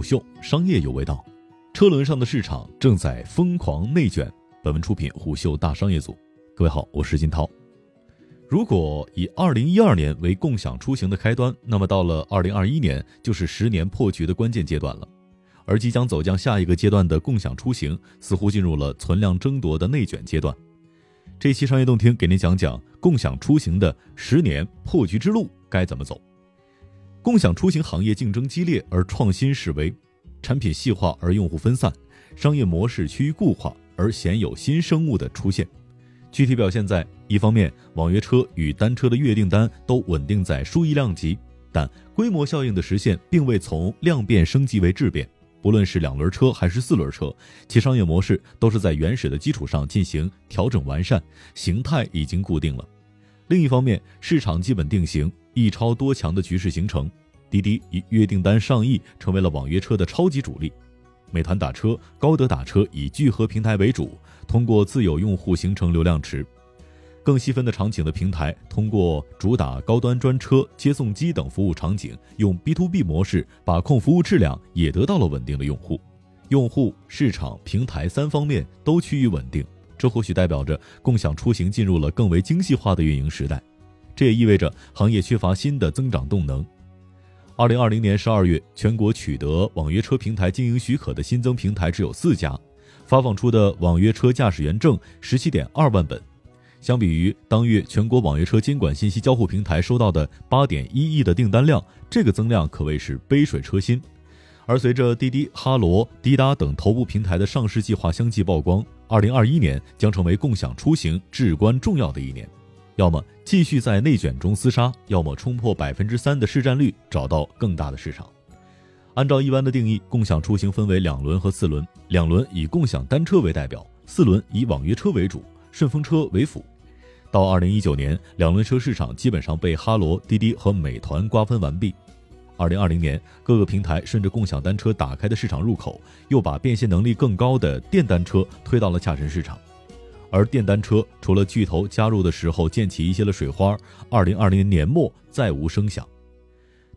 虎嗅商业有味道，车轮上的市场正在疯狂内卷。本文出品虎嗅大商业组。各位好，我是金涛。如果以二零一二年为共享出行的开端，那么到了二零二一年就是十年破局的关键阶段了。而即将走向下一个阶段的共享出行，似乎进入了存量争夺的内卷阶段。这期商业洞听给您讲讲共享出行的十年破局之路该怎么走。共享出行行业竞争激烈而创新式微，产品细化而用户分散，商业模式趋于固化而鲜有新生物的出现。具体表现在：一方面，网约车与单车的月订单都稳定在数亿量级，但规模效应的实现并未从量变升级为质变。不论是两轮车还是四轮车，其商业模式都是在原始的基础上进行调整完善，形态已经固定了。另一方面，市场基本定型。一超多强的局势形成，滴滴以月订单上亿成为了网约车的超级主力。美团打车、高德打车以聚合平台为主，通过自有用户形成流量池。更细分的场景的平台，通过主打高端专车、接送机等服务场景，用 B to B 模式把控服务质量，也得到了稳定的用户。用户、市场、平台三方面都趋于稳定，这或许代表着共享出行进入了更为精细化的运营时代。这也意味着行业缺乏新的增长动能。二零二零年十二月，全国取得网约车平台经营许可的新增平台只有四家，发放出的网约车驾驶员证十七点二万本，相比于当月全国网约车监管信息交互平台收到的八点一亿的订单量，这个增量可谓是杯水车薪。而随着滴滴、哈罗、滴答等头部平台的上市计划相继曝光，二零二一年将成为共享出行至关重要的一年。要么继续在内卷中厮杀，要么冲破百分之三的市占率，找到更大的市场。按照一般的定义，共享出行分为两轮和四轮，两轮以共享单车为代表，四轮以网约车为主，顺风车为辅。到二零一九年，两轮车市场基本上被哈罗、滴滴和美团瓜分完毕。二零二零年，各个平台顺着共享单车打开的市场入口，又把变现能力更高的电单车推到了下沉市场。而电单车除了巨头加入的时候溅起一些了水花，二零二零年末再无声响。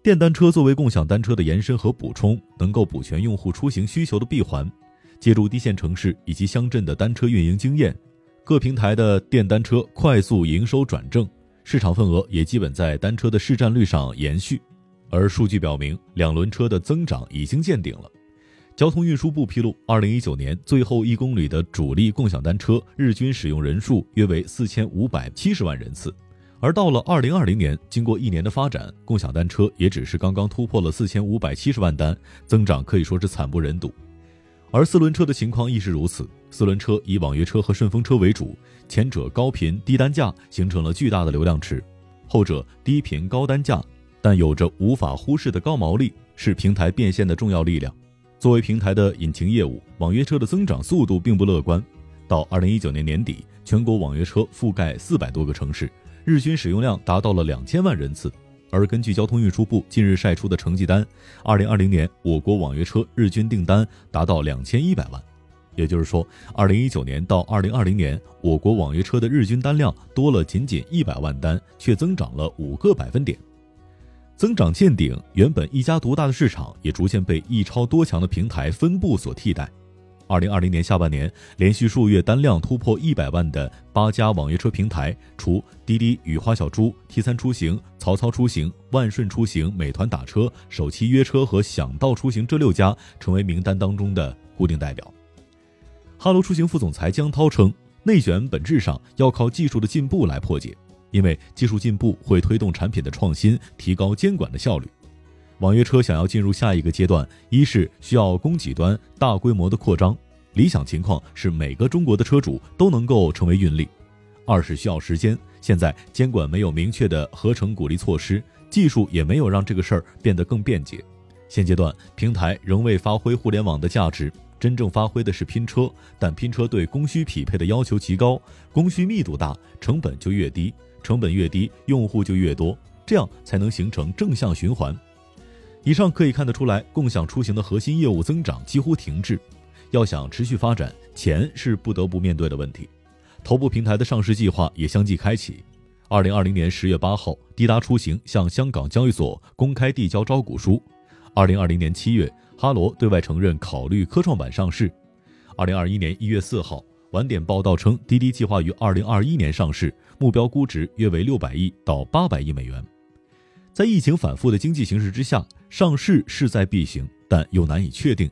电单车作为共享单车的延伸和补充，能够补全用户出行需求的闭环。借助低线城市以及乡镇的单车运营经验，各平台的电单车快速营收转正，市场份额也基本在单车的市占率上延续。而数据表明，两轮车的增长已经见顶了。交通运输部披露，二零一九年最后一公里的主力共享单车日均使用人数约为四千五百七十万人次，而到了二零二零年，经过一年的发展，共享单车也只是刚刚突破了四千五百七十万单，增长可以说是惨不忍睹。而四轮车的情况亦是如此，四轮车以网约车和顺风车为主，前者高频低单价，形成了巨大的流量池；后者低频高单价，但有着无法忽视的高毛利，是平台变现的重要力量。作为平台的引擎业务，网约车的增长速度并不乐观。到二零一九年年底，全国网约车覆盖四百多个城市，日均使用量达到了两千万人次。而根据交通运输部近日晒出的成绩单，二零二零年我国网约车日均订单达到两千一百万，也就是说，二零一九年到二零二零年，我国网约车的日均单量多了仅仅一百万单，却增长了五个百分点。增长见顶，原本一家独大的市场也逐渐被一超多强的平台分布所替代。二零二零年下半年，连续数月单量突破一百万的八家网约车平台，除滴滴、雨花小猪、T 三出行、曹操出行、万顺出行、美团打车、首汽约车和想到出行这六家成为名单当中的固定代表。哈罗出行副总裁江涛称，内卷本质上要靠技术的进步来破解。因为技术进步会推动产品的创新，提高监管的效率。网约车想要进入下一个阶段，一是需要供给端大规模的扩张，理想情况是每个中国的车主都能够成为运力；二是需要时间。现在监管没有明确的合成鼓励措施，技术也没有让这个事儿变得更便捷。现阶段平台仍未发挥互联网的价值，真正发挥的是拼车，但拼车对供需匹配的要求极高，供需密度大，成本就越低。成本越低，用户就越多，这样才能形成正向循环。以上可以看得出来，共享出行的核心业务增长几乎停滞。要想持续发展，钱是不得不面对的问题。头部平台的上市计划也相继开启。二零二零年十月八号，滴答出行向香港交易所公开递交招股书。二零二零年七月，哈罗对外承认考虑科创板上市。二零二一年一月四号，晚点报道称，滴滴计划于二零二一年上市，目标估值约为六百亿到八百亿美元。在疫情反复的经济形势之下，上市势在必行，但又难以确定。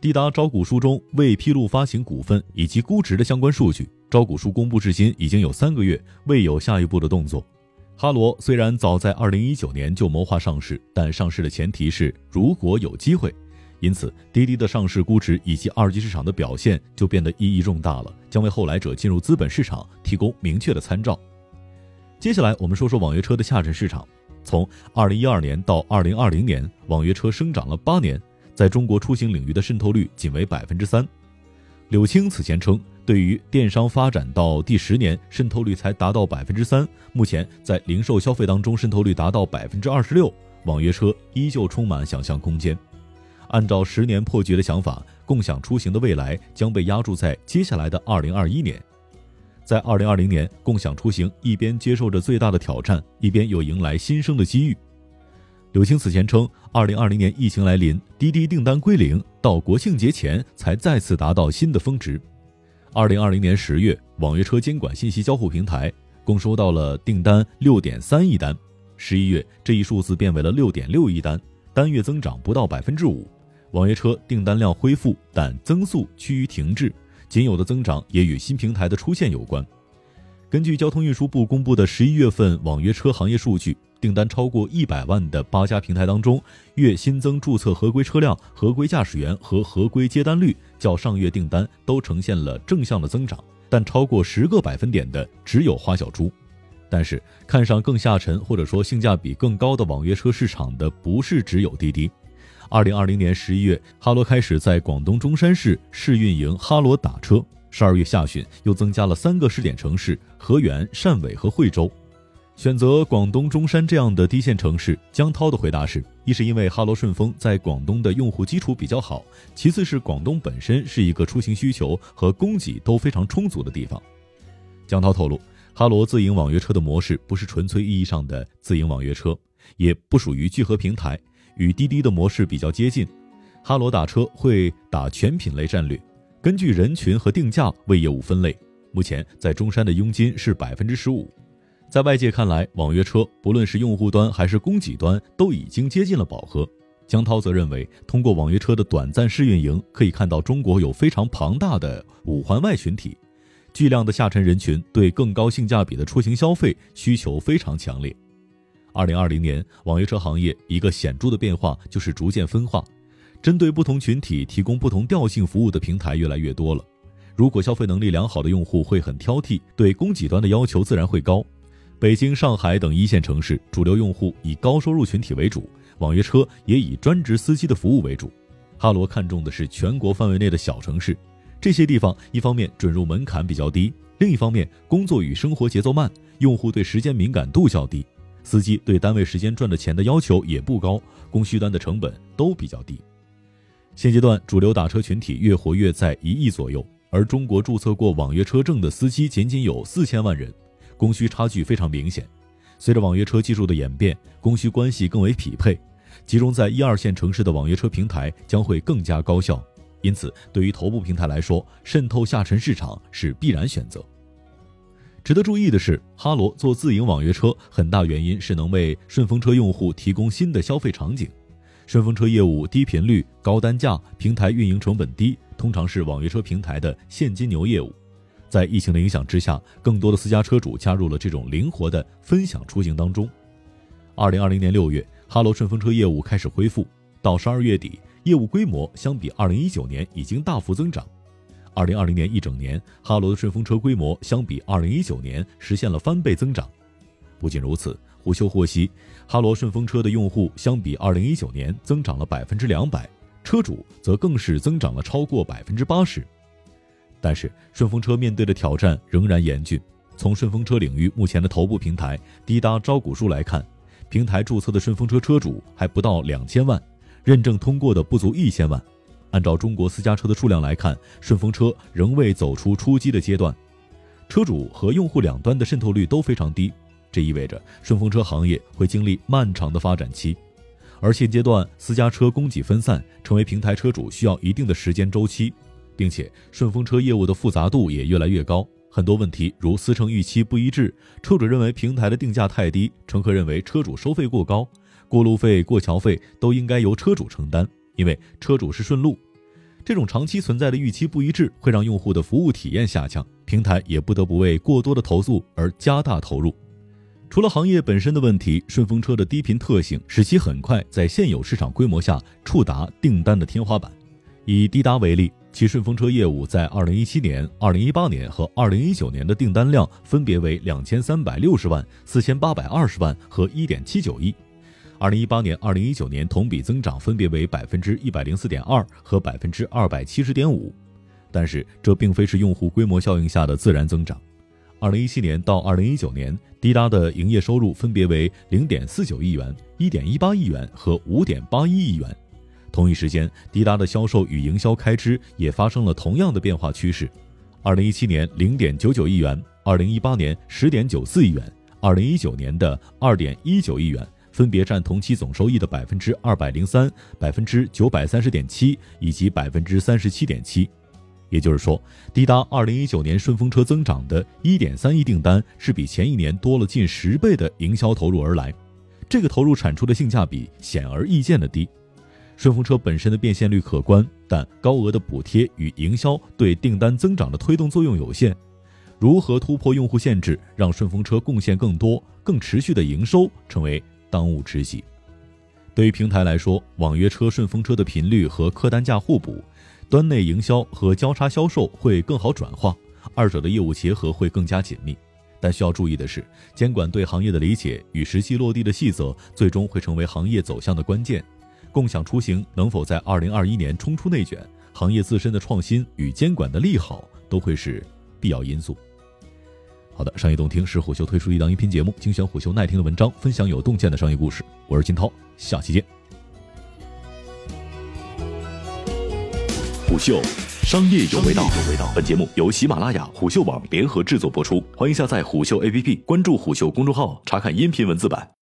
滴答招股书中未披露发行股份以及估值的相关数据，招股书公布至今已经有三个月，未有下一步的动作。哈罗虽然早在二零一九年就谋划上市，但上市的前提是如果有机会，因此滴滴的上市估值以及二级市场的表现就变得意义重大了，将为后来者进入资本市场提供明确的参照。接下来我们说说网约车的下沉市场。从二零一二年到二零二零年，网约车生长了八年，在中国出行领域的渗透率仅为百分之三。柳青此前称。对于电商发展到第十年，渗透率才达到百分之三。目前在零售消费当中，渗透率达到百分之二十六，网约车依旧充满想象空间。按照十年破局的想法，共享出行的未来将被压注在接下来的二零二一年。在二零二零年，共享出行一边接受着最大的挑战，一边又迎来新生的机遇。柳青此前称，二零二零年疫情来临，滴滴订单归零，到国庆节前才再次达到新的峰值。二零二零年十月，网约车监管信息交互平台共收到了订单六点三亿单，十一月这一数字变为了六点六亿单，单月增长不到百分之五。网约车订单量恢复，但增速趋于停滞，仅有的增长也与新平台的出现有关。根据交通运输部公布的十一月份网约车行业数据。订单超过一百万的八家平台当中，月新增注册合规车辆、合规驾驶员和合规接单率较上月订单都呈现了正向的增长，但超过十个百分点的只有花小猪。但是，看上更下沉或者说性价比更高的网约车市场的不是只有滴滴。二零二零年十一月，哈罗开始在广东中山市试运营哈罗打车，十二月下旬又增加了三个试点城市：河源、汕尾和惠州。选择广东中山这样的低线城市，江涛的回答是：一是因为哈罗顺丰在广东的用户基础比较好，其次是广东本身是一个出行需求和供给都非常充足的地方。江涛透露，哈罗自营网约车的模式不是纯粹意义上的自营网约车，也不属于聚合平台，与滴滴的模式比较接近。哈罗打车会打全品类战略，根据人群和定价为业务分类。目前在中山的佣金是百分之十五。在外界看来，网约车不论是用户端还是供给端都已经接近了饱和。江涛则认为，通过网约车的短暂试运营，可以看到中国有非常庞大的五环外群体，巨量的下沉人群对更高性价比的出行消费需求非常强烈。二零二零年，网约车行业一个显著的变化就是逐渐分化，针对不同群体提供不同调性服务的平台越来越多了。如果消费能力良好的用户会很挑剔，对供给端的要求自然会高。北京、上海等一线城市主流用户以高收入群体为主，网约车也以专职司机的服务为主。哈罗看重的是全国范围内的小城市，这些地方一方面准入门槛比较低，另一方面工作与生活节奏慢，用户对时间敏感度较低，司机对单位时间赚的钱的要求也不高，供需端的成本都比较低。现阶段主流打车群体月活跃在一亿左右，而中国注册过网约车证的司机仅仅有四千万人。供需差距非常明显，随着网约车技术的演变，供需关系更为匹配，集中在一二线城市的网约车平台将会更加高效。因此，对于头部平台来说，渗透下沉市场是必然选择。值得注意的是，哈罗做自营网约车，很大原因是能为顺风车用户提供新的消费场景。顺风车业务低频率、高单价，平台运营成本低，通常是网约车平台的现金牛业务。在疫情的影响之下，更多的私家车主加入了这种灵活的分享出行当中。二零二零年六月，哈罗顺风车业务开始恢复，到十二月底，业务规模相比二零一九年已经大幅增长。二零二零年一整年，哈罗的顺风车规模相比二零一九年实现了翻倍增长。不仅如此，胡修获悉，哈罗顺风车的用户相比二零一九年增长了百分之两百，车主则更是增长了超过百分之八十。但是顺风车面对的挑战仍然严峻。从顺风车领域目前的头部平台滴答招股书来看，平台注册的顺风车车主还不到两千万，认证通过的不足一千万。按照中国私家车的数量来看，顺风车仍未走出出击的阶段，车主和用户两端的渗透率都非常低。这意味着顺风车行业会经历漫长的发展期。而现阶段私家车供给分散，成为平台车主需要一定的时间周期，并且顺风车业务的复杂度也越来越高。很多问题如司乘预期不一致，车主认为平台的定价太低，乘客认为车主收费过高，过路费、过桥费都应该由车主承担，因为车主是顺路。这种长期存在的预期不一致，会让用户的服务体验下降，平台也不得不为过多的投诉而加大投入。除了行业本身的问题，顺风车的低频特性使其很快在现有市场规模下触达订单的天花板。以滴答为例。其顺风车业务在二零一七年、二零一八年和二零一九年的订单量分别为两千三百六十万、四千八百二十万和一点七九亿。二零一八年、二零一九年同比增长分别为百分之一百零四点二和百分之二百七十点五。但是这并非是用户规模效应下的自然增长。二零一七年到二零一九年，滴答的营业收入分别为零点四九亿元、一点一八亿元和五点八一亿元。同一时间，滴答的销售与营销开支也发生了同样的变化趋势。二零一七年零点九九亿元，二零一八年十点九四亿元，二零一九年的二点一九亿元，分别占同期总收益的百分之二百零三、百分之九百三十点七以及百分之三十七点七。也就是说，滴答二零一九年顺风车增长的一点三亿订单，是比前一年多了近十倍的营销投入而来。这个投入产出的性价比显而易见的低。顺风车本身的变现率可观，但高额的补贴与营销对订单增长的推动作用有限。如何突破用户限制，让顺风车贡献更多、更持续的营收，成为当务之急。对于平台来说，网约车顺风车的频率和客单价互补，端内营销和交叉销售会更好转化，二者的业务结合会更加紧密。但需要注意的是，监管对行业的理解与实际落地的细则，最终会成为行业走向的关键。共享出行能否在二零二一年冲出内卷？行业自身的创新与监管的利好都会是必要因素。好的，商业洞听是虎嗅推出一档音频节目，精选虎嗅耐听的文章，分享有洞见的商业故事。我是金涛，下期见。虎嗅，商业有味道。本节目由喜马拉雅、虎嗅网联合制作播出，欢迎下载虎嗅 APP，关注虎嗅公众号，查看音频文字版。